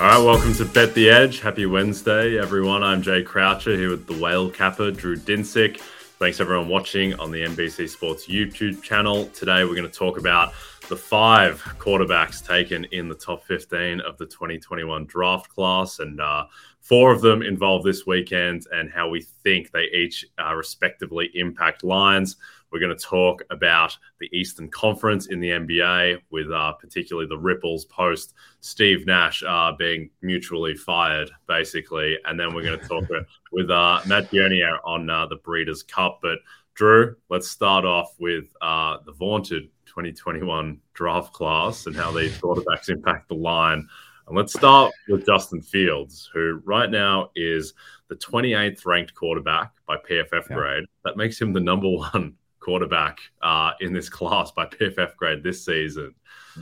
All right, welcome to Bet the Edge. Happy Wednesday, everyone. I'm Jay Croucher here with the whale capper, Drew Dinsick. Thanks, everyone, watching on the NBC Sports YouTube channel. Today, we're going to talk about the five quarterbacks taken in the top 15 of the 2021 draft class. And uh, four of them involved this weekend and how we think they each uh, respectively impact lines. We're going to talk about the Eastern Conference in the NBA, with uh, particularly the ripples post Steve Nash uh, being mutually fired, basically. And then we're going to talk with uh, Matt Bernier on uh, the Breeders' Cup. But Drew, let's start off with uh, the vaunted 2021 draft class and how these quarterbacks impact the line. And let's start with Justin Fields, who right now is the 28th ranked quarterback by PFF yeah. grade. That makes him the number one quarterback uh, in this class by PFF grade this season.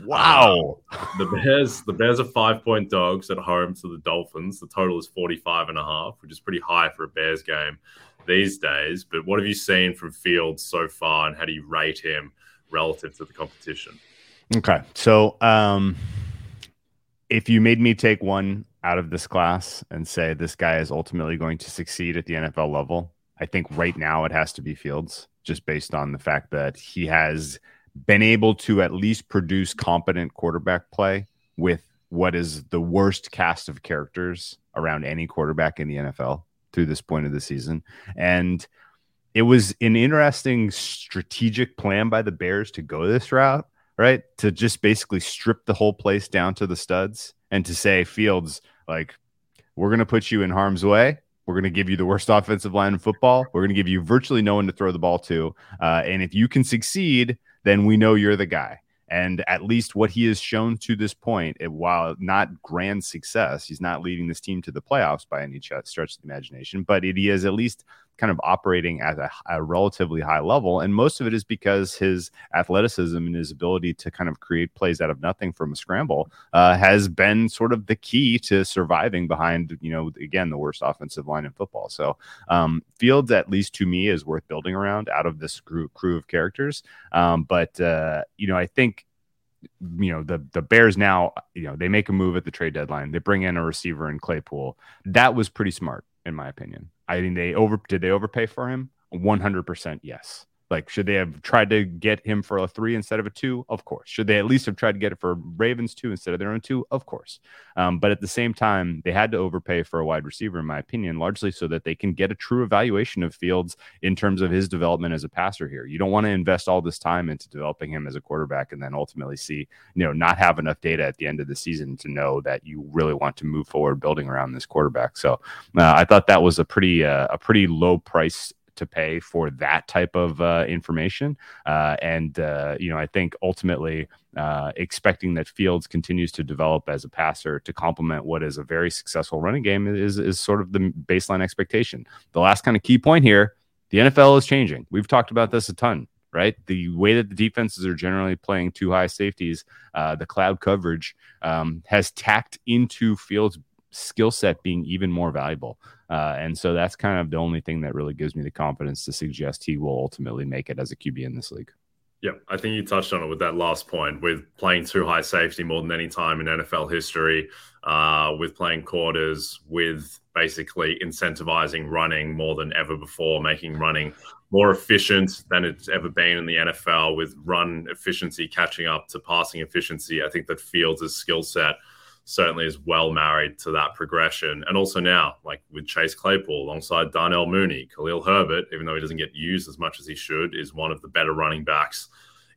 Wow. Uh, the Bears, the Bears are five point dogs at home to the Dolphins. The total is 45 and a half, which is pretty high for a Bears game these days. But what have you seen from Fields so far and how do you rate him relative to the competition? Okay. So, um, if you made me take one out of this class and say this guy is ultimately going to succeed at the NFL level, I think right now it has to be Fields just based on the fact that he has been able to at least produce competent quarterback play with what is the worst cast of characters around any quarterback in the NFL through this point of the season. And it was an interesting strategic plan by the Bears to go this route, right? To just basically strip the whole place down to the studs and to say, Fields, like, we're going to put you in harm's way we're going to give you the worst offensive line in football. We're going to give you virtually no one to throw the ball to. Uh, and if you can succeed, then we know you're the guy. And at least what he has shown to this point, it, while not grand success, he's not leading this team to the playoffs by any stretch of the imagination, but it, he is at least kind of operating at a, a, relatively high level. And most of it is because his athleticism and his ability to kind of create plays out of nothing from a scramble uh, has been sort of the key to surviving behind, you know, again, the worst offensive line in football. So um, Fields, at least to me, is worth building around out of this crew, crew of characters. Um, but, uh, you know, I think you know the the Bears now you know they make a move at the trade deadline. They bring in a receiver in Claypool. That was pretty smart in my opinion. I think they over did they overpay for him? 100% yes. Like, should they have tried to get him for a three instead of a two? Of course. Should they at least have tried to get it for Ravens two instead of their own two? Of course. Um, but at the same time, they had to overpay for a wide receiver, in my opinion, largely so that they can get a true evaluation of Fields in terms of his development as a passer here. You don't want to invest all this time into developing him as a quarterback and then ultimately see, you know, not have enough data at the end of the season to know that you really want to move forward building around this quarterback. So uh, I thought that was a pretty uh, a pretty low price to pay for that type of uh, information. Uh, and, uh, you know, I think ultimately uh, expecting that Fields continues to develop as a passer to complement what is a very successful running game is, is sort of the baseline expectation. The last kind of key point here the NFL is changing. We've talked about this a ton right? The way that the defenses are generally playing two high safeties, uh, the cloud coverage um, has tacked into Fields' skill set being even more valuable. Uh, and so that's kind of the only thing that really gives me the confidence to suggest he will ultimately make it as a QB in this league. Yeah, I think you touched on it with that last point, with playing two high safety more than any time in NFL history, uh, with playing quarters, with basically incentivizing running more than ever before, making running more efficient than it's ever been in the NFL, with run efficiency catching up to passing efficiency. I think that Fields' skill set certainly is well married to that progression. And also now, like with Chase Claypool alongside Darnell Mooney, Khalil Herbert, even though he doesn't get used as much as he should, is one of the better running backs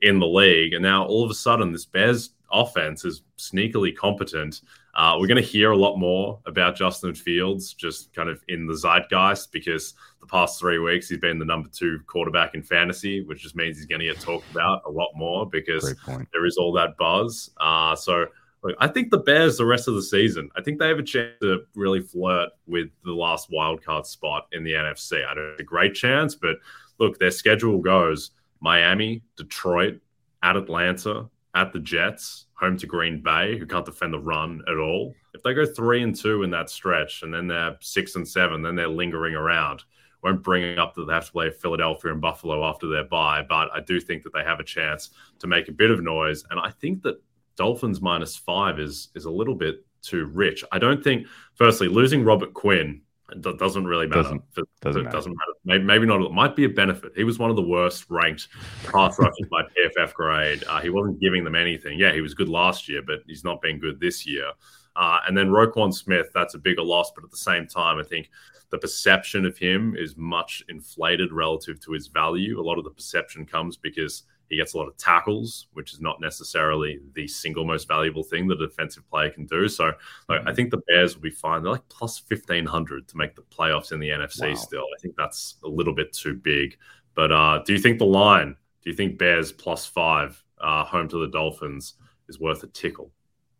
in the league. And now all of a sudden, this Bears offense is sneakily competent. Uh, we're going to hear a lot more about Justin Fields just kind of in the zeitgeist because the past three weeks he's been the number two quarterback in fantasy, which just means he's going to get talked about a lot more because there is all that buzz. Uh, so Look, I think the Bears the rest of the season, I think they have a chance to really flirt with the last wild card spot in the NFC. I don't have a great chance, but look, their schedule goes Miami, Detroit, at Atlanta, at the Jets, home to Green Bay, who can't defend the run at all. If they go three and two in that stretch, and then they're six and seven, then they're lingering around. Won't bring up that they have to play Philadelphia and Buffalo after their bye, but I do think that they have a chance to make a bit of noise. And I think that Dolphins minus five is is a little bit too rich. I don't think. Firstly, losing Robert Quinn doesn't really matter. Doesn't, doesn't, matter. doesn't matter. Maybe, maybe, not. It might be a benefit. He was one of the worst ranked pass rushers by PFF grade. Uh, he wasn't giving them anything. Yeah, he was good last year, but he's not been good this year. Uh, and then Roquan Smith, that's a bigger loss. But at the same time, I think the perception of him is much inflated relative to his value. A lot of the perception comes because he gets a lot of tackles, which is not necessarily the single most valuable thing that a defensive player can do. So like, I think the Bears will be fine. They're like plus 1500 to make the playoffs in the NFC wow. still. I think that's a little bit too big. But uh, do you think the line, do you think Bears plus five uh, home to the Dolphins is worth a tickle?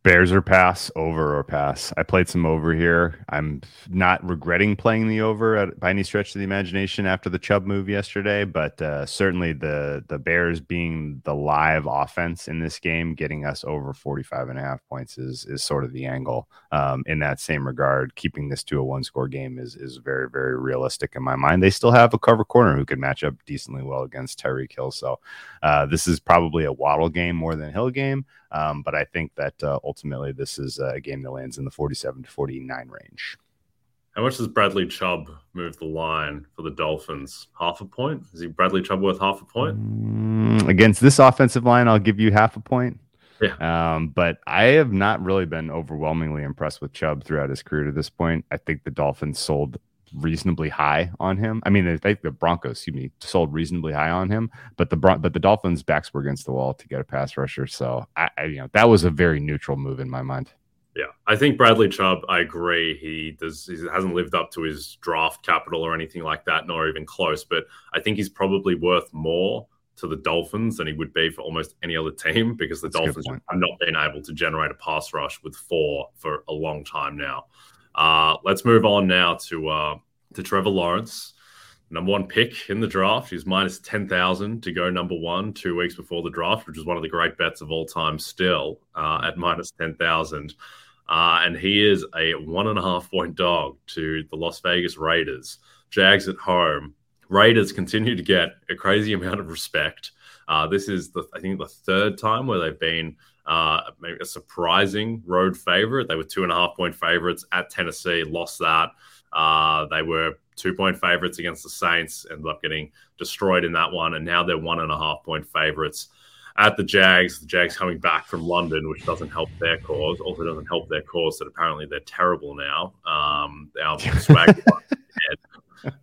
Bears or pass, over or pass. I played some over here. I'm not regretting playing the over at, by any stretch of the imagination after the Chubb move yesterday, but uh, certainly the the Bears being the live offense in this game, getting us over 45 and a half points is is sort of the angle. Um, in that same regard, keeping this to a one score game is is very very realistic in my mind. They still have a cover corner who can match up decently well against Tyreek Hill, so uh, this is probably a Waddle game more than Hill game. Um, but I think that uh, ultimately this is a game that lands in the 47 to 49 range. How much does Bradley Chubb move the line for the Dolphins? Half a point? Is he Bradley Chubb worth half a point? Mm, against this offensive line, I'll give you half a point. Yeah. Um, but I have not really been overwhelmingly impressed with Chubb throughout his career to this point. I think the Dolphins sold reasonably high on him. I mean, I think the Broncos, excuse me, sold reasonably high on him, but the but the Dolphins' backs were against the wall to get a pass rusher. So I, I, you know, that was a very neutral move in my mind. Yeah, I think Bradley Chubb. I agree. He does. He hasn't lived up to his draft capital or anything like that, nor even close. But I think he's probably worth more to the Dolphins than he would be for almost any other team because the That's Dolphins have not been able to generate a pass rush with four for a long time now. Uh, let's move on now to uh, to Trevor Lawrence, number one pick in the draft. He's minus ten thousand to go number one two weeks before the draft, which is one of the great bets of all time. Still uh, at minus ten thousand, uh, and he is a one and a half point dog to the Las Vegas Raiders. Jags at home. Raiders continue to get a crazy amount of respect. Uh, this is the I think the third time where they've been uh, maybe a surprising road favorite. They were two and a half point favorites at Tennessee, lost that. Uh, they were two point favorites against the Saints, ended up getting destroyed in that one, and now they're one and a half point favorites at the Jags. The Jags coming back from London, which doesn't help their cause. Also doesn't help their cause that apparently they're terrible now. Um, our swag.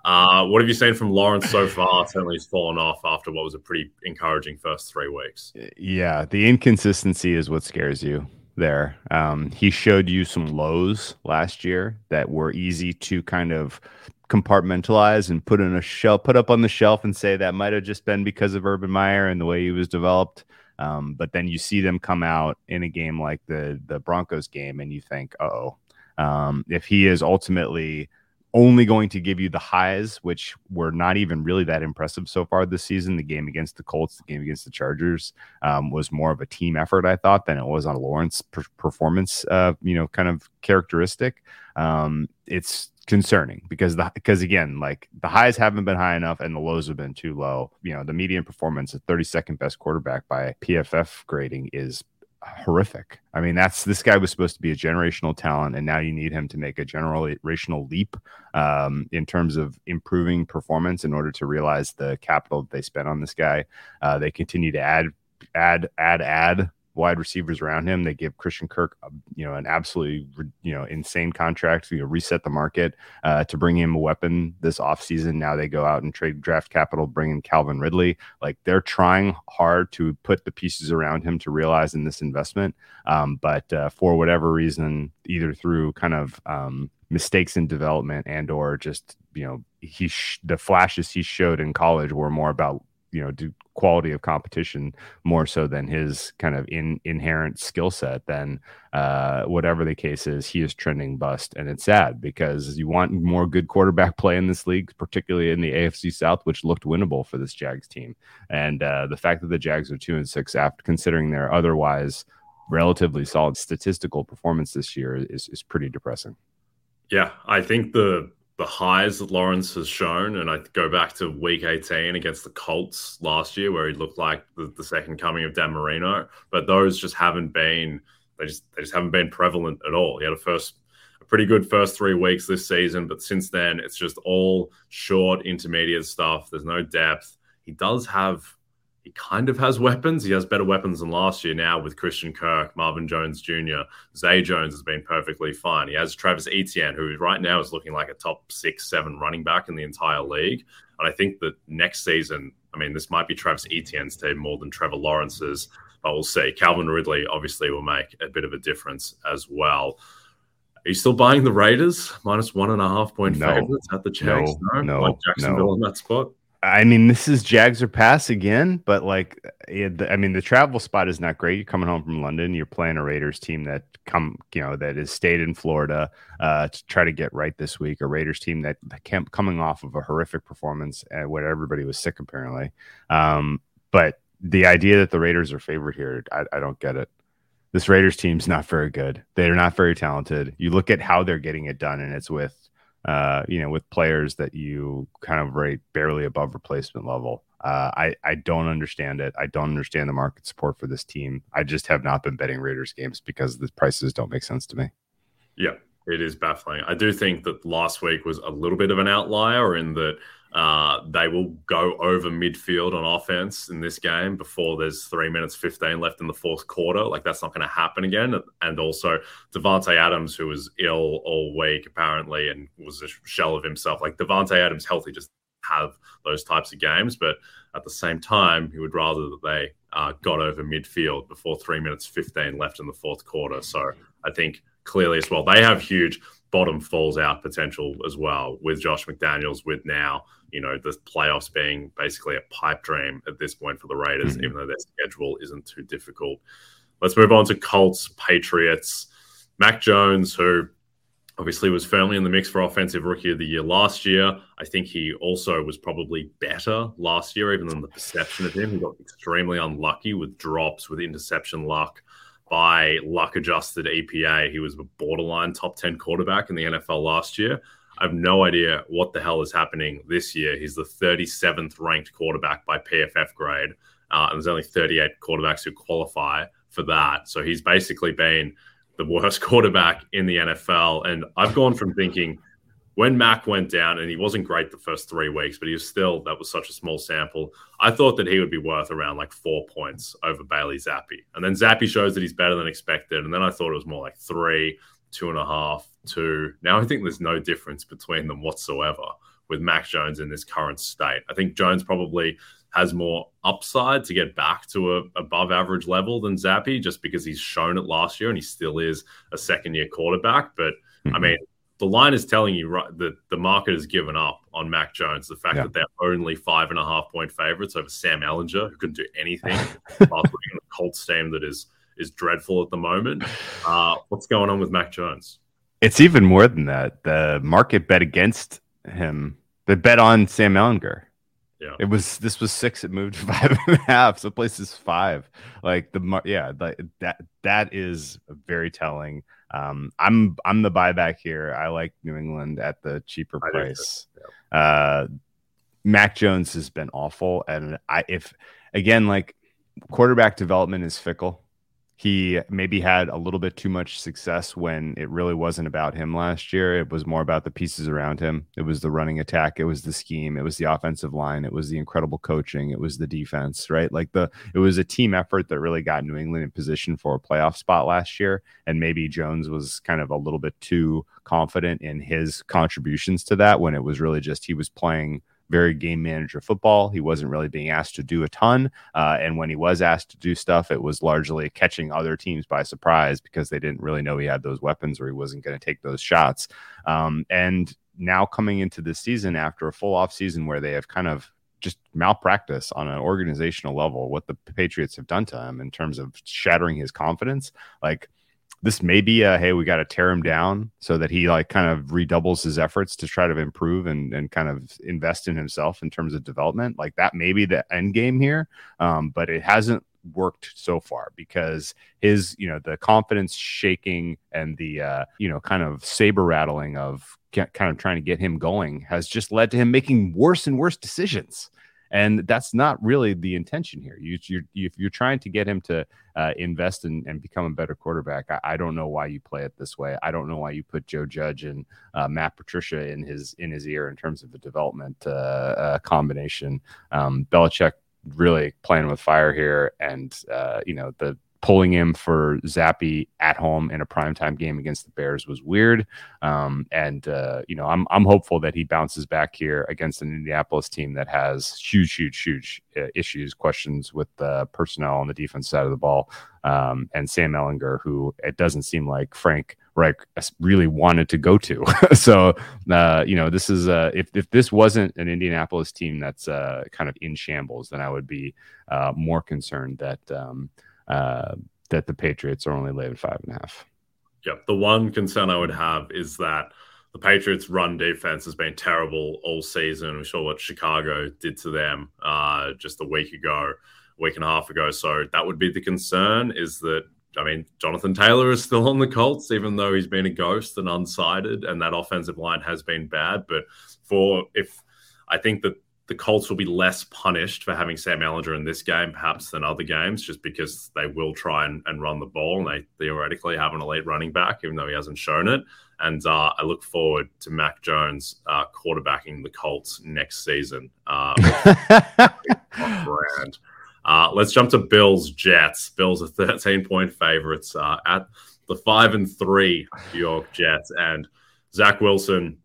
Uh, what have you seen from Lawrence so far? Certainly, he's fallen off after what was a pretty encouraging first three weeks. Yeah, the inconsistency is what scares you there. Um, he showed you some lows last year that were easy to kind of compartmentalize and put in a shelf, put up on the shelf, and say that might have just been because of Urban Meyer and the way he was developed. Um, but then you see them come out in a game like the the Broncos game, and you think, oh, um, if he is ultimately only going to give you the highs, which were not even really that impressive so far this season. The game against the Colts, the game against the Chargers, um, was more of a team effort, I thought, than it was on Lawrence per- performance, uh, you know, kind of characteristic. Um, it's concerning because the because again, like the highs haven't been high enough and the lows have been too low. You know, the median performance at 32nd best quarterback by PFF grading is horrific. I mean, that's this guy was supposed to be a generational talent, and now you need him to make a generational leap um, in terms of improving performance in order to realize the capital that they spent on this guy. Uh, they continue to add, add, add, add wide receivers around him. They give Christian Kirk, a, you know, an absolutely you know insane contract to you know, reset the market uh, to bring him a weapon this offseason. Now they go out and trade draft capital, bring in Calvin Ridley. Like they're trying hard to put the pieces around him to realize in this investment. Um, but uh, for whatever reason, either through kind of um, mistakes in development and or just you know he sh- the flashes he showed in college were more about you know do quality of competition more so than his kind of in inherent skill set then uh, whatever the case is he is trending bust. And it's sad because you want more good quarterback play in this league particularly in the afc south which looked winnable for this jags team. And uh, the fact that the jags are two and six after considering their otherwise relatively solid statistical performance this year is, is pretty depressing. Yeah i think the the highs that Lawrence has shown, and I go back to week 18 against the Colts last year, where he looked like the, the, second coming of Dan Marino, but those just haven't been they just they just haven't been prevalent at all. He had a first a pretty good first three weeks this season, but since then it's just all short intermediate stuff. There's no depth. He does have he kind of has weapons. He has better weapons than last year now with Christian Kirk, Marvin Jones Jr. Zay Jones has been perfectly fine. He has Travis Etienne, who right now is looking like a top six, seven running back in the entire league. And I think that next season, I mean, this might be Travis Etienne's team more than Trevor Lawrence's, but we'll see. Calvin Ridley obviously will make a bit of a difference as well. Are you still buying the Raiders minus one and a half point no, favorites at the Jags? No, no, like Jacksonville no. in that spot. I mean, this is Jags or pass again, but like, it, I mean, the travel spot is not great. You're coming home from London. You're playing a Raiders team that come, you know, that has stayed in Florida uh, to try to get right this week. A Raiders team that came, coming off of a horrific performance uh, where everybody was sick apparently. Um, but the idea that the Raiders are favored here, I, I don't get it. This Raiders team's not very good. They're not very talented. You look at how they're getting it done, and it's with uh, you know, with players that you kind of rate barely above replacement level. Uh, I I don't understand it. I don't understand the market support for this team. I just have not been betting Raiders games because the prices don't make sense to me. Yeah, it is baffling. I do think that last week was a little bit of an outlier in that uh, they will go over midfield on offense in this game before there's three minutes 15 left in the fourth quarter. Like that's not going to happen again. And also Davante Adams, who was ill all week apparently and was a shell of himself. Like Davante Adams healthy just have those types of games, but at the same time, he would rather that they uh, got over midfield before three minutes 15 left in the fourth quarter. So I think clearly as well, they have huge bottom falls out potential as well with Josh McDaniels, with now you know the playoffs being basically a pipe dream at this point for the Raiders, mm-hmm. even though their schedule isn't too difficult. Let's move on to Colts Patriots. Mac Jones, who obviously was firmly in the mix for offensive rookie of the year last year. I think he also was probably better last year, even than the perception of him. He got extremely unlucky with drops, with interception luck. By luck adjusted EPA, he was a borderline top 10 quarterback in the NFL last year. I have no idea what the hell is happening this year. He's the 37th ranked quarterback by PFF grade. Uh, and there's only 38 quarterbacks who qualify for that. So he's basically been the worst quarterback in the NFL. And I've gone from thinking when Mac went down, and he wasn't great the first three weeks, but he was still, that was such a small sample. I thought that he would be worth around like four points over Bailey Zappe, And then Zappe shows that he's better than expected. And then I thought it was more like three, two and a half, two. Now I think there's no difference between them whatsoever with Mac Jones in this current state. I think Jones probably has more upside to get back to a above average level than Zappe, just because he's shown it last year and he still is a second year quarterback. But mm-hmm. I mean, the line is telling you right that the market has given up on Mac Jones. The fact yeah. that they're only five and a half point favorites over Sam Ehlinger, who couldn't do anything in a Colts team that is is dreadful at the moment. Uh, what's going on with Mac Jones? It's even more than that. The market bet against him. They bet on Sam Ehlinger. Yeah. It was this was six. It moved to five and a half. So place is five. Like the yeah, like that that is very telling. Um, I'm I'm the buyback here. I like New England at the cheaper price. Yeah. Uh, Mac Jones has been awful, and I if again like quarterback development is fickle he maybe had a little bit too much success when it really wasn't about him last year. It was more about the pieces around him. It was the running attack, it was the scheme, it was the offensive line, it was the incredible coaching, it was the defense, right? Like the it was a team effort that really got New England in position for a playoff spot last year. And maybe Jones was kind of a little bit too confident in his contributions to that when it was really just he was playing very game manager football. He wasn't really being asked to do a ton. Uh, and when he was asked to do stuff, it was largely catching other teams by surprise because they didn't really know he had those weapons or he wasn't going to take those shots. Um, and now coming into this season after a full off season where they have kind of just malpractice on an organizational level, what the Patriots have done to him in terms of shattering his confidence. Like, this may be a hey, we got to tear him down so that he like kind of redoubles his efforts to try to improve and and kind of invest in himself in terms of development. Like that may be the end game here, um, but it hasn't worked so far because his you know the confidence shaking and the uh, you know kind of saber rattling of kind of trying to get him going has just led to him making worse and worse decisions and that's not really the intention here. You, you're, if you're trying to get him to uh, invest in, and become a better quarterback, I, I, don't know why you play it this way. I don't know why you put Joe Judge and uh, Matt Patricia in his in his ear in terms of the development uh, uh combination. Um, Belichick really playing with fire here, and uh, you know the pulling him for Zappe at home in a primetime game against the Bears was weird. Um, and uh, you know, I'm I'm hopeful that he bounces back here against an Indianapolis team that has huge, huge, huge uh, issues, questions with the personnel on the defense side of the ball, um, and Sam Ehlinger, who it doesn't seem like Frank Reich really wanted to go to. so uh, you know, this is uh, if if this wasn't an Indianapolis team that's uh, kind of in shambles, then I would be uh, more concerned that. Um, uh, that the Patriots are only laying five and a half. Yep. The one concern I would have is that the Patriots' run defense has been terrible all season. We saw what Chicago did to them uh, just a week ago, a week and a half ago. So that would be the concern is that, I mean, Jonathan Taylor is still on the Colts, even though he's been a ghost and unsighted, and that offensive line has been bad. But for if I think that the Colts will be less punished for having Sam Ehlinger in this game, perhaps, than other games, just because they will try and, and run the ball and they theoretically have an elite running back, even though he hasn't shown it. And uh, I look forward to Mac Jones uh, quarterbacking the Colts next season. Uh, brand. Uh, let's jump to Bills Jets. Bills are 13 point favorites uh, at the five and three New York Jets. And Zach Wilson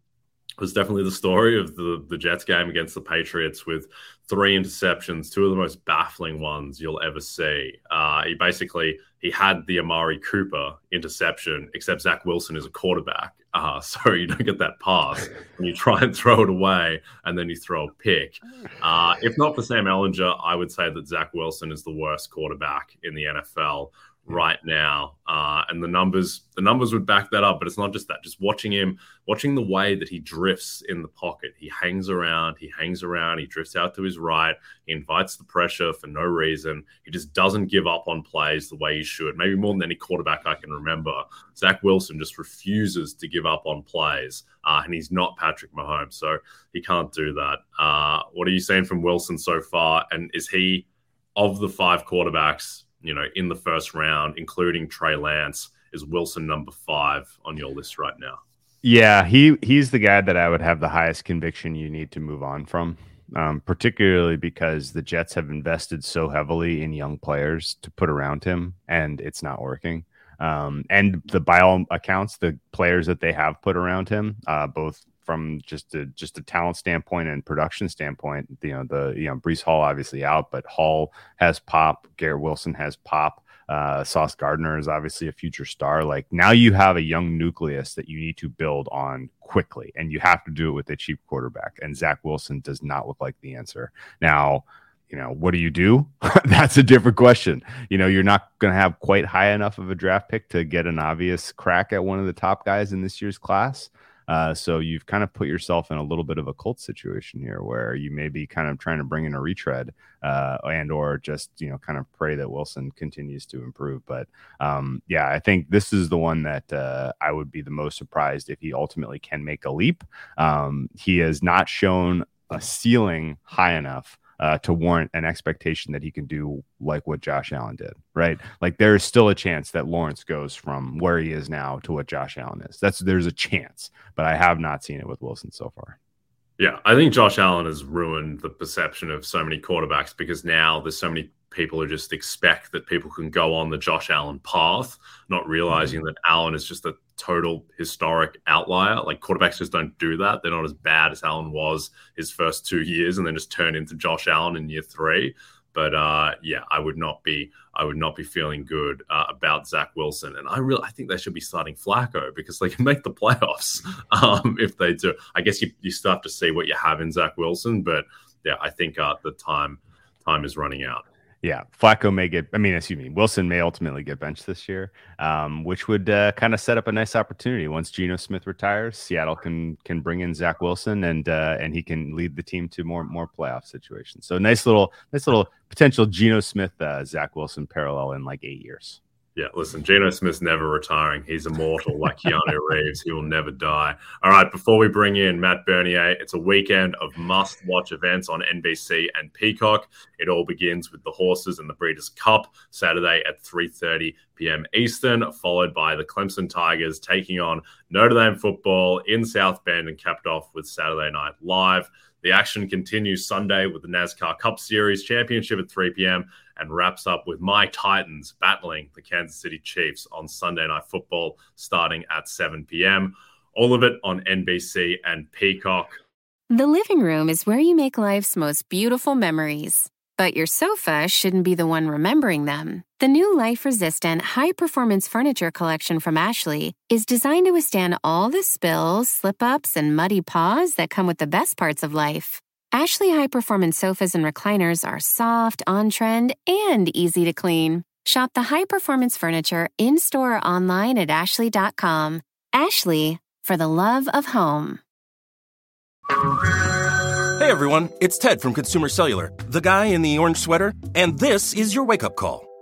was definitely the story of the the Jets game against the Patriots with three interceptions, two of the most baffling ones you'll ever see. Uh, he basically he had the Amari Cooper interception, except Zach Wilson is a quarterback, uh, so you don't get that pass and you try and throw it away, and then you throw a pick. Uh, if not for Sam Ehlinger, I would say that Zach Wilson is the worst quarterback in the NFL right now, uh, and the numbers the numbers would back that up. But it's not just that. Just watching him, watching the way that he drifts in the pocket. He hangs around. He hangs around. He drifts out to his right. He invites the pressure for no reason. He just doesn't give up on plays the way he should. Maybe more than any quarterback I can remember. Zach Wilson just refuses to give up on plays, uh, and he's not Patrick Mahomes, so he can't do that. Uh, what are you saying from Wilson so far? And is he of the five quarterbacks? You know, in the first round, including Trey Lance, is Wilson number five on your list right now? Yeah, he he's the guy that I would have the highest conviction you need to move on from. Um, particularly because the Jets have invested so heavily in young players to put around him, and it's not working. Um, and the by all accounts, the players that they have put around him, uh, both from just a just a talent standpoint and production standpoint. You know, the you know Breece Hall obviously out, but Hall has pop. Garrett Wilson has pop. Uh, Sauce Gardner is obviously a future star. Like now, you have a young nucleus that you need to build on quickly, and you have to do it with a cheap quarterback. And Zach Wilson does not look like the answer. Now, you know, what do you do? That's a different question. You know, you're not going to have quite high enough of a draft pick to get an obvious crack at one of the top guys in this year's class. Uh, so you've kind of put yourself in a little bit of a cult situation here where you may be kind of trying to bring in a retread uh, and or just, you know, kind of pray that Wilson continues to improve. But um, yeah, I think this is the one that uh, I would be the most surprised if he ultimately can make a leap. Um, he has not shown a ceiling high enough uh, to warrant an expectation that he can do like what Josh Allen did, right? Like there is still a chance that Lawrence goes from where he is now to what Josh Allen is. That's there's a chance, but I have not seen it with Wilson so far. Yeah, I think Josh Allen has ruined the perception of so many quarterbacks because now there's so many people who just expect that people can go on the Josh Allen path, not realizing mm-hmm. that Allen is just a total historic outlier. Like quarterbacks just don't do that. They're not as bad as Allen was his first two years and then just turn into Josh Allen in year three. But uh, yeah, I would not be I would not be feeling good uh, about Zach Wilson, and I really I think they should be starting Flacco because they can make the playoffs um, if they do. I guess you, you still have to see what you have in Zach Wilson, but yeah, I think uh, the time time is running out. Yeah, Flacco may get. I mean, excuse me, Wilson may ultimately get benched this year, um, which would uh, kind of set up a nice opportunity. Once Geno Smith retires, Seattle can can bring in Zach Wilson and uh, and he can lead the team to more more playoff situations. So nice little nice little potential Geno Smith uh, Zach Wilson parallel in like eight years. Yeah, listen, Geno Smith's never retiring. He's immortal like Keanu Reeves. He will never die. All right, before we bring in Matt Bernier, it's a weekend of must watch events on NBC and Peacock. It all begins with the horses and the Breeders' Cup Saturday at 3:30 p.m. Eastern, followed by the Clemson Tigers taking on Notre Dame football in South Bend and capped off with Saturday Night Live. The action continues Sunday with the NASCAR Cup Series Championship at 3 p.m. and wraps up with my Titans battling the Kansas City Chiefs on Sunday Night Football starting at 7 p.m. All of it on NBC and Peacock. The living room is where you make life's most beautiful memories. But your sofa shouldn't be the one remembering them. The new life resistant, high performance furniture collection from Ashley is designed to withstand all the spills, slip ups, and muddy paws that come with the best parts of life. Ashley high performance sofas and recliners are soft, on trend, and easy to clean. Shop the high performance furniture in store or online at ashley.com. Ashley, for the love of home. Hey everyone, it's Ted from Consumer Cellular, the guy in the orange sweater, and this is your wake up call.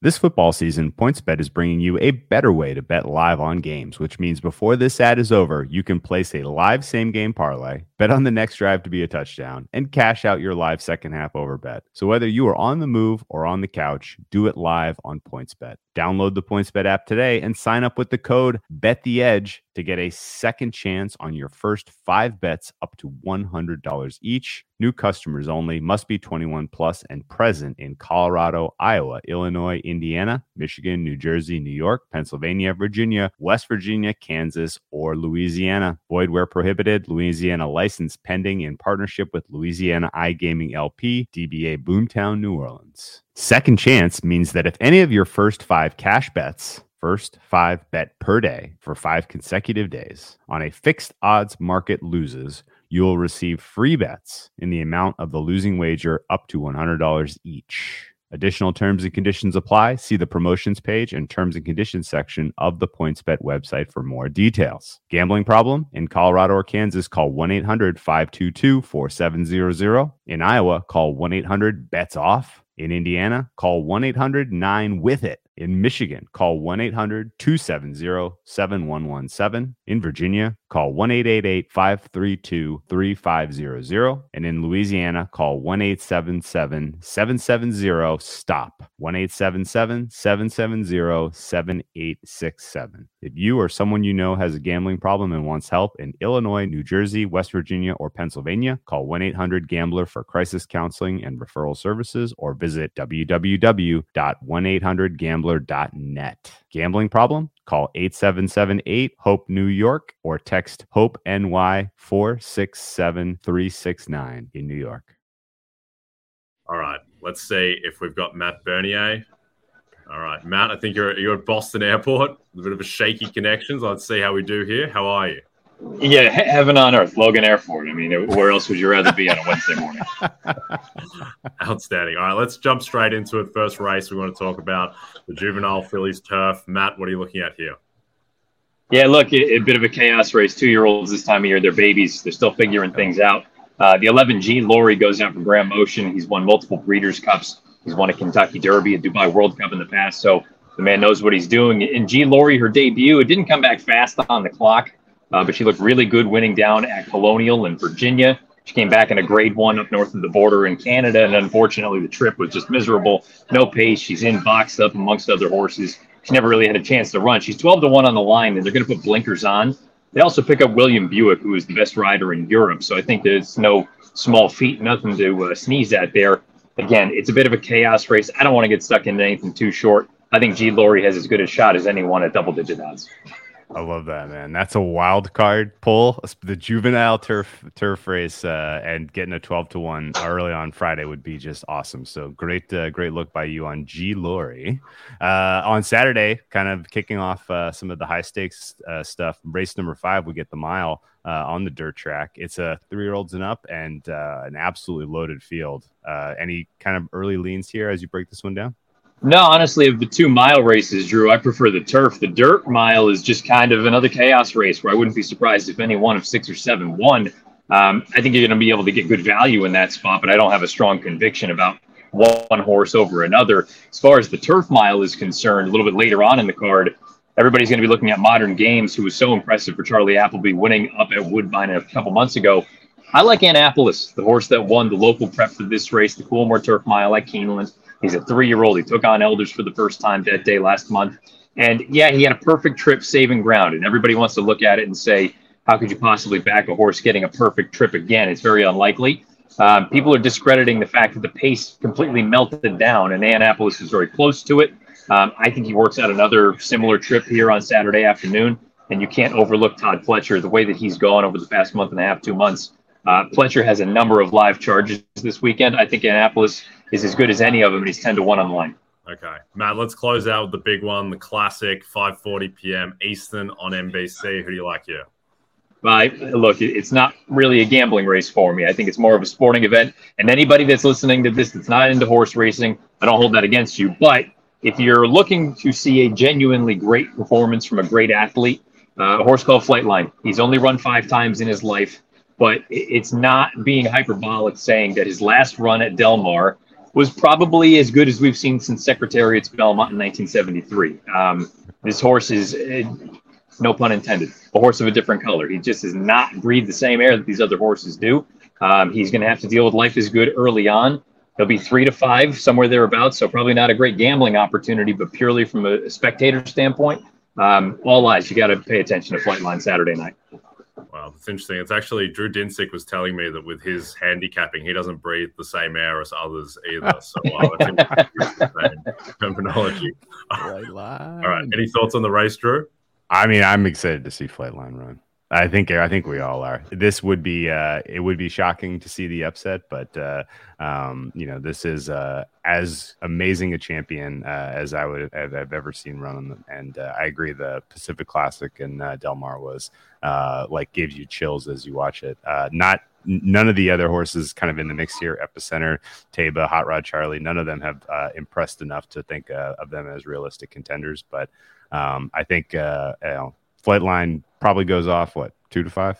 This football season, PointsBet is bringing you a better way to bet live on games, which means before this ad is over, you can place a live same game parlay, bet on the next drive to be a touchdown, and cash out your live second half over bet. So whether you are on the move or on the couch, do it live on PointsBet. Download the PointsBet app today and sign up with the code BetTheEdge to get a second chance on your first five bets up to $100 each. New customers only must be 21 plus and present in Colorado, Iowa, Illinois, Indiana, Michigan, New Jersey, New York, Pennsylvania, Virginia, West Virginia, Kansas, or Louisiana. Void where prohibited. Louisiana license pending in partnership with Louisiana iGaming LP, DBA Boomtown, New Orleans. Second chance means that if any of your first five cash bets first five bet per day for five consecutive days on a fixed odds market loses, you will receive free bets in the amount of the losing wager up to $100 each. Additional terms and conditions apply. See the promotions page and terms and conditions section of the PointsBet website for more details. Gambling problem? In Colorado or Kansas, call 1 800 522 4700. In Iowa, call 1 800 BETS OFF. In Indiana, call 1 800 9 with it. In Michigan, call 1 800 270 7117. In Virginia, call 1 888 532 3500. And in Louisiana, call 1 877 770 STOP. 1 877 770 7867. If you or someone you know has a gambling problem and wants help in Illinois, New Jersey, West Virginia, or Pennsylvania, call 1 800 Gambler for crisis counseling and referral services or visit www.1800gambler.net. Gambling problem? Call 8778 HOPE New York or text HOPE NY 467369 in New York. All right. Let's see if we've got Matt Bernier. All right, Matt, I think you're you're at Boston Airport. A bit of a shaky connection. So let's see how we do here. How are you? Yeah, heaven on earth, Logan Airport. I mean, where else would you rather be on a Wednesday morning? Outstanding. All right, let's jump straight into it. First race, we want to talk about the juvenile fillies turf. Matt, what are you looking at here? Yeah, look, a, a bit of a chaos race. Two year olds this time of year, they're babies. They're still figuring things out. Uh, the 11G Laurie goes out for Graham Motion. He's won multiple Breeders' Cups. He's won a Kentucky Derby, a Dubai World Cup in the past. So the man knows what he's doing. In G Laurie, her debut, it didn't come back fast on the clock. Uh, but she looked really good winning down at Colonial in Virginia. She came back in a grade one up north of the border in Canada, and unfortunately, the trip was just miserable. No pace. She's in boxed up amongst other horses. She never really had a chance to run. She's 12 to 1 on the line, and they're going to put blinkers on. They also pick up William Buick, who is the best rider in Europe. So I think there's no small feat, nothing to uh, sneeze at there. Again, it's a bit of a chaos race. I don't want to get stuck into anything too short. I think G. Laurie has as good a shot as anyone at double digit odds. I love that, man. That's a wild card pull. The juvenile turf turf race uh, and getting a twelve to one early on Friday would be just awesome. So great, uh, great look by you on G Laurie. Uh, on Saturday, kind of kicking off uh, some of the high stakes uh, stuff. Race number five, we get the mile uh, on the dirt track. It's a three year olds and up, and an absolutely loaded field. any kind of early leans here as you break this one down? No, honestly, of the two mile races, Drew, I prefer the turf. The dirt mile is just kind of another chaos race where I wouldn't be surprised if any one of six or seven won. Um, I think you're going to be able to get good value in that spot, but I don't have a strong conviction about one horse over another. As far as the turf mile is concerned, a little bit later on in the card, everybody's going to be looking at Modern Games, who was so impressive for Charlie Appleby winning up at Woodbine a couple months ago. I like Annapolis, the horse that won the local prep for this race, the Coolmore Turf Mile at Keeneland. He's a three year old. He took on elders for the first time that day last month. And yeah, he had a perfect trip saving ground. And everybody wants to look at it and say, how could you possibly back a horse getting a perfect trip again? It's very unlikely. Um, people are discrediting the fact that the pace completely melted down, and Annapolis is very close to it. Um, I think he works out another similar trip here on Saturday afternoon, and you can't overlook Todd Pletcher the way that he's gone over the past month and a half, two months. Uh, Pletcher has a number of live charges this weekend. I think Annapolis is as good as any of them, and he's 10 to 1 on the line. Okay. Matt, let's close out with the big one, the classic, 5.40 p.m. Eastern on NBC. Who do you like here? I, look, it's not really a gambling race for me. I think it's more of a sporting event. And anybody that's listening to this that's not into horse racing, I don't hold that against you. But if you're looking to see a genuinely great performance from a great athlete, uh, a horse called Flightline. He's only run five times in his life, but it's not being hyperbolic saying that his last run at Del Mar was probably as good as we've seen since Secretariat's Belmont in 1973. Um, this horse is, uh, no pun intended, a horse of a different color. He just does not breathe the same air that these other horses do. Um, he's going to have to deal with life is good early on. He'll be three to five, somewhere thereabouts. So probably not a great gambling opportunity, but purely from a spectator standpoint, um, all eyes. You got to pay attention to Flightline Saturday night. Wow, that's interesting. It's actually Drew Dinsick was telling me that with his handicapping, he doesn't breathe the same air as others either. So wow, that's terminology. All right. Any thoughts on the race, Drew? I mean, I'm excited to see Flightline run. I think I think we all are. This would be uh, it would be shocking to see the upset, but uh, um, you know this is uh, as amazing a champion uh, as I would have, have, ever seen run. And uh, I agree, the Pacific Classic in uh, Del Mar was like gives you chills as you watch it. not none of the other horses kind of in the mix here, Epicenter, Taiba Hot Rod Charlie, none of them have uh, impressed enough to think of them as realistic contenders. But um, I think uh, you know, Flightline probably goes off what two to five.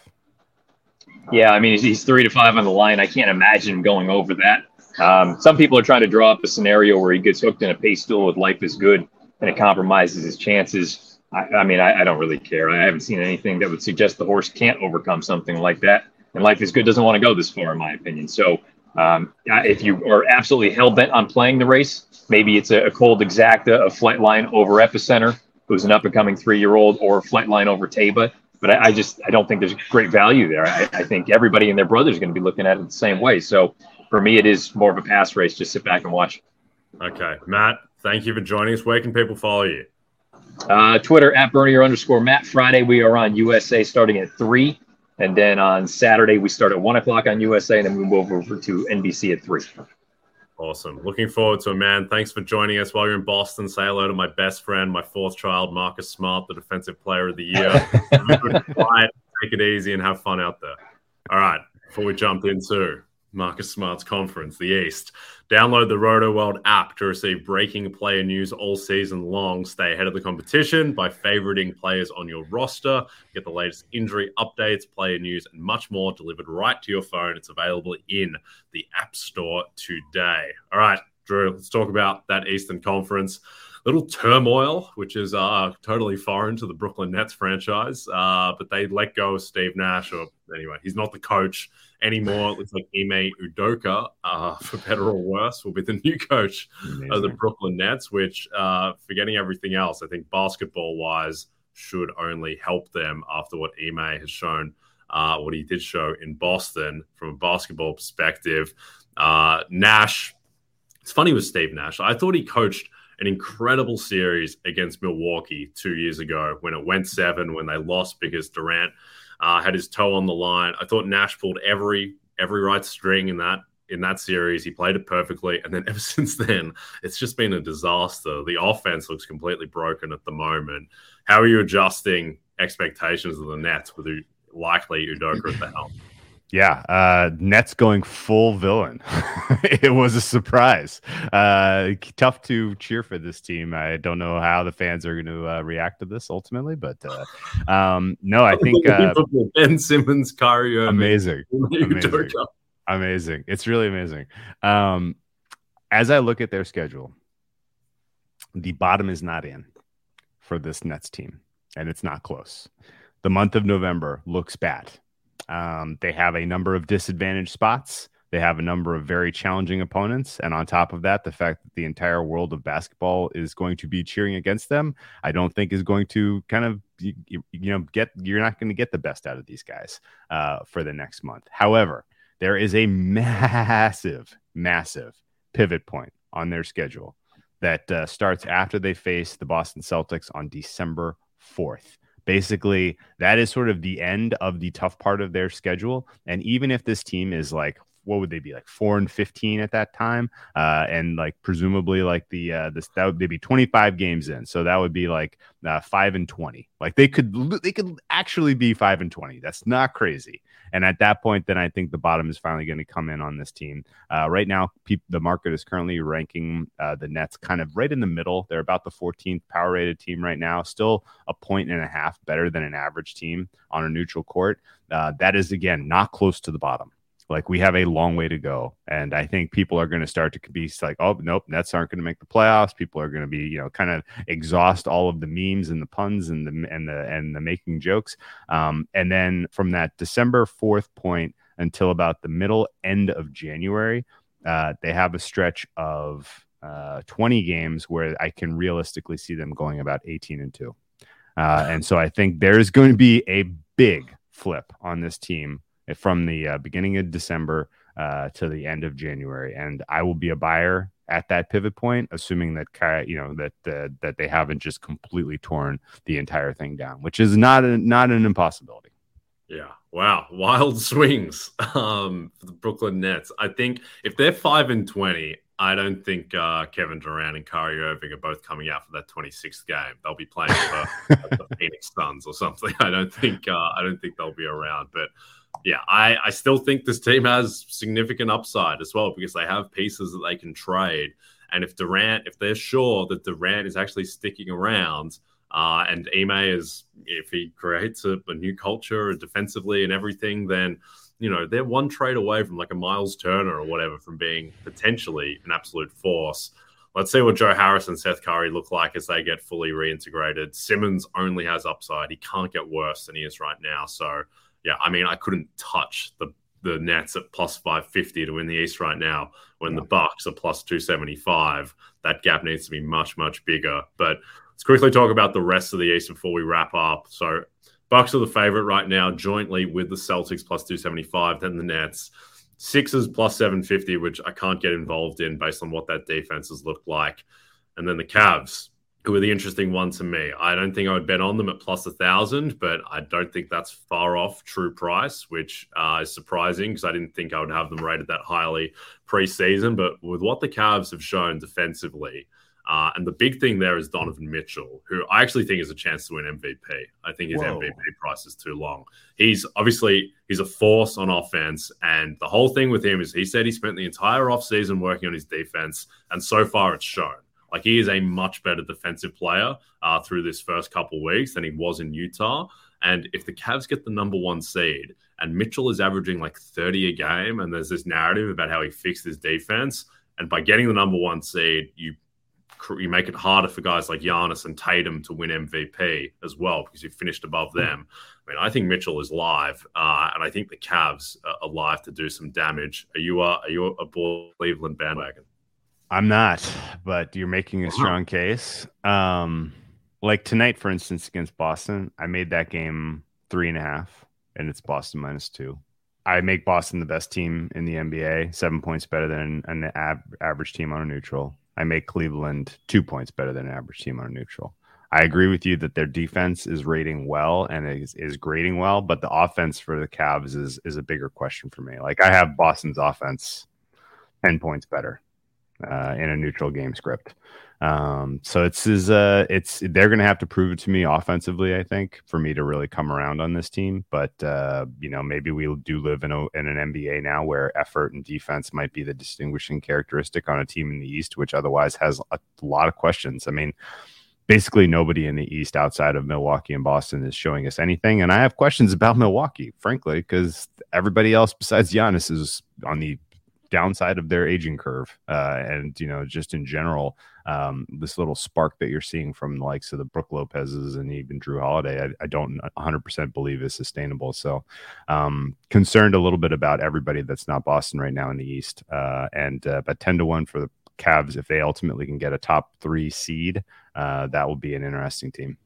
Yeah, I mean he's three to five on the line. I can't imagine him going over that. Um, some people are trying to draw up a scenario where he gets hooked in a pace stool with life is good and it compromises his chances. I, I mean, I, I, don't really care. I haven't seen anything that would suggest the horse can't overcome something like that. And Life is Good doesn't want to go this far, in my opinion. So um, if you are absolutely hell bent on playing the race, maybe it's a, a cold exacta, a flight line over epicenter, who's an up and coming three year old, or Flightline over Taiba. But I, I, just I don't think there's great value there. I, I think everybody and their brother is going to be looking at it the same way. So for me, it is more of a pass race. Just sit back and watch. Okay, Matt, thank you for joining us. Where can people follow you? Uh, Twitter at Bernier underscore Matt. Friday we are on USA starting at three, and then on Saturday we start at one o'clock on USA, and then we move over to NBC at three. Awesome. Looking forward to it, man. Thanks for joining us while you're in Boston. Say hello to my best friend, my fourth child, Marcus Smart, the defensive player of the year. Quiet, take it easy and have fun out there. All right. Before we jump into Marcus Smart's conference, the East. Download the Rotoworld app to receive breaking player news all season long. Stay ahead of the competition by favoriting players on your roster. Get the latest injury updates, player news, and much more delivered right to your phone. It's available in the App Store today. All right, Drew, let's talk about that Eastern Conference little turmoil, which is uh, totally foreign to the Brooklyn Nets franchise. Uh, but they let go of Steve Nash, or anyway, he's not the coach anymore. It looks like Ime Udoka, uh, for better or worse, will be the new coach Amazing. of the Brooklyn Nets, which, uh, forgetting everything else, I think basketball wise should only help them after what Ime has shown, uh, what he did show in Boston from a basketball perspective. Uh, Nash, it's funny with Steve Nash. I thought he coached an incredible series against Milwaukee two years ago when it went seven, when they lost because Durant uh, had his toe on the line. I thought Nash pulled every every right string in that in that series. He played it perfectly, and then ever since then, it's just been a disaster. The offense looks completely broken at the moment. How are you adjusting expectations of the Nets with likely Udoka at the helm? Yeah, uh, Nets going full villain. it was a surprise. Uh, tough to cheer for this team. I don't know how the fans are going to uh, react to this ultimately, but uh, um, no, I think uh, Ben Simmons, Kyrie, amazing, amazing, amazing. It's really amazing. Um, as I look at their schedule, the bottom is not in for this Nets team, and it's not close. The month of November looks bad um, they have a number of disadvantaged spots. They have a number of very challenging opponents. And on top of that, the fact that the entire world of basketball is going to be cheering against them, I don't think is going to kind of, you, you know, get, you're not going to get the best out of these guys uh, for the next month. However, there is a massive, massive pivot point on their schedule that uh, starts after they face the Boston Celtics on December 4th basically that is sort of the end of the tough part of their schedule. And even if this team is like what would they be like four and 15 at that time uh, and like presumably like the uh, this that would they'd be 25 games in so that would be like uh, five and 20 like they could they could actually be five and 20 that's not crazy and at that point, then I think the bottom is finally going to come in on this team. Uh, right now, pe- the market is currently ranking uh, the Nets kind of right in the middle. They're about the 14th power rated team right now, still a point and a half better than an average team on a neutral court. Uh, that is, again, not close to the bottom. Like we have a long way to go, and I think people are going to start to be like, "Oh, nope, Nets aren't going to make the playoffs." People are going to be, you know, kind of exhaust all of the memes and the puns and the and the and the making jokes. Um, and then from that December fourth point until about the middle end of January, uh, they have a stretch of uh, 20 games where I can realistically see them going about 18 and two. Uh, and so I think there's going to be a big flip on this team from the uh, beginning of December uh, to the end of January, and I will be a buyer at that pivot point, assuming that you know that uh, that they haven't just completely torn the entire thing down, which is not a, not an impossibility. Yeah. Wow. Wild swings um, for the Brooklyn Nets. I think if they're five and twenty, I don't think uh, Kevin Durant and Kyrie Irving are both coming out for that 26th game. They'll be playing for the Phoenix Suns or something. I don't think uh, I don't think they'll be around. But yeah, I, I still think this team has significant upside as well because they have pieces that they can trade. And if Durant, if they're sure that Durant is actually sticking around, uh, and Ime is, if he creates a, a new culture defensively and everything, then you know they're one trade away from like a Miles Turner or whatever from being potentially an absolute force. let's see what Joe Harris and Seth Curry look like as they get fully reintegrated. Simmons only has upside. He can't get worse than he is right now. So, yeah, I mean, I couldn't touch the the Nets at plus 550 to win the East right now when the Bucks are plus 275. That gap needs to be much, much bigger. But let's quickly talk about the rest of the East before we wrap up. So, Bucks are the favorite right now, jointly with the Celtics plus 275, then the Nets. Sixers plus 750, which I can't get involved in based on what that defense has looked like. And then the Cavs, who are the interesting one to me. I don't think I would bet on them at plus a thousand, but I don't think that's far off true price, which uh, is surprising because I didn't think I would have them rated that highly preseason. But with what the Cavs have shown defensively, uh, and the big thing there is Donovan Mitchell, who I actually think has a chance to win MVP. I think his Whoa. MVP price is too long. He's obviously he's a force on offense, and the whole thing with him is he said he spent the entire offseason working on his defense, and so far it's shown. Like he is a much better defensive player uh, through this first couple weeks than he was in Utah. And if the Cavs get the number one seed and Mitchell is averaging like 30 a game, and there's this narrative about how he fixed his defense, and by getting the number one seed, you you make it harder for guys like Giannis and Tatum to win MVP as well because you finished above them. I mean, I think Mitchell is live, uh, and I think the Cavs are live to do some damage. Are you a, are you a Cleveland bandwagon? I'm not, but you're making a strong case. Um, like tonight, for instance, against Boston, I made that game three and a half, and it's Boston minus two. I make Boston the best team in the NBA, seven points better than an ab- average team on a neutral. I make Cleveland two points better than an average team on a neutral. I agree with you that their defense is rating well and is, is grading well, but the offense for the Cavs is is a bigger question for me. Like I have Boston's offense ten points better uh, in a neutral game script. Um, so it's is uh it's they're gonna have to prove it to me offensively, I think, for me to really come around on this team. But uh, you know, maybe we do live in a in an NBA now where effort and defense might be the distinguishing characteristic on a team in the East, which otherwise has a lot of questions. I mean, basically nobody in the East outside of Milwaukee and Boston is showing us anything. And I have questions about Milwaukee, frankly, because everybody else besides Giannis is on the downside of their aging curve. Uh, and, you know, just in general, um, this little spark that you're seeing from the likes of the Brook Lopez's and even Jrue Holiday, I, I don't 100% believe is sustainable. So, um, concerned a little bit about everybody that's not Boston right now in the East. Uh, and, uh, but 10 to 1 for the Cavs, if they ultimately can get a top three seed, uh, that will be an interesting team.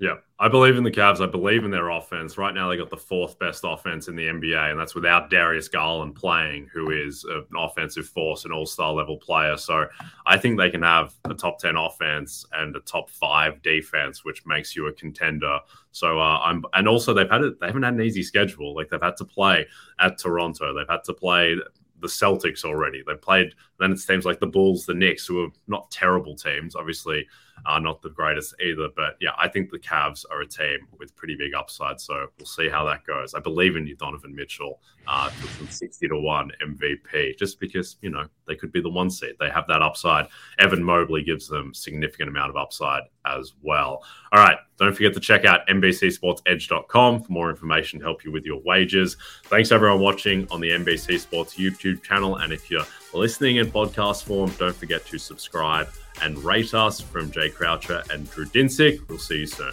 Yeah, I believe in the Cavs. I believe in their offense. Right now, they got the fourth best offense in the NBA, and that's without Darius Garland playing, who is an offensive force, an all-star level player. So I think they can have a top ten offense and a top five defense, which makes you a contender. So uh, I'm, and also they've had it. They haven't had an easy schedule. Like they've had to play at Toronto. They've had to play the Celtics already. They played then it's teams like the Bulls, the Knicks, who are not terrible teams. Obviously, are not the greatest either. But yeah, I think the Cavs are a team with pretty big upside. So we'll see how that goes. I believe in you, Donovan Mitchell, uh, 60 to 1 MVP, just because, you know, they could be the one seed. They have that upside. Evan Mobley gives them significant amount of upside as well. All right. Don't forget to check out NBCSportsEdge.com for more information to help you with your wages. Thanks everyone watching on the NBC Sports YouTube channel. And if you're listening in podcast form, don't forget to subscribe and rate us from Jay Croucher and Drew Dinsick. We'll see you soon.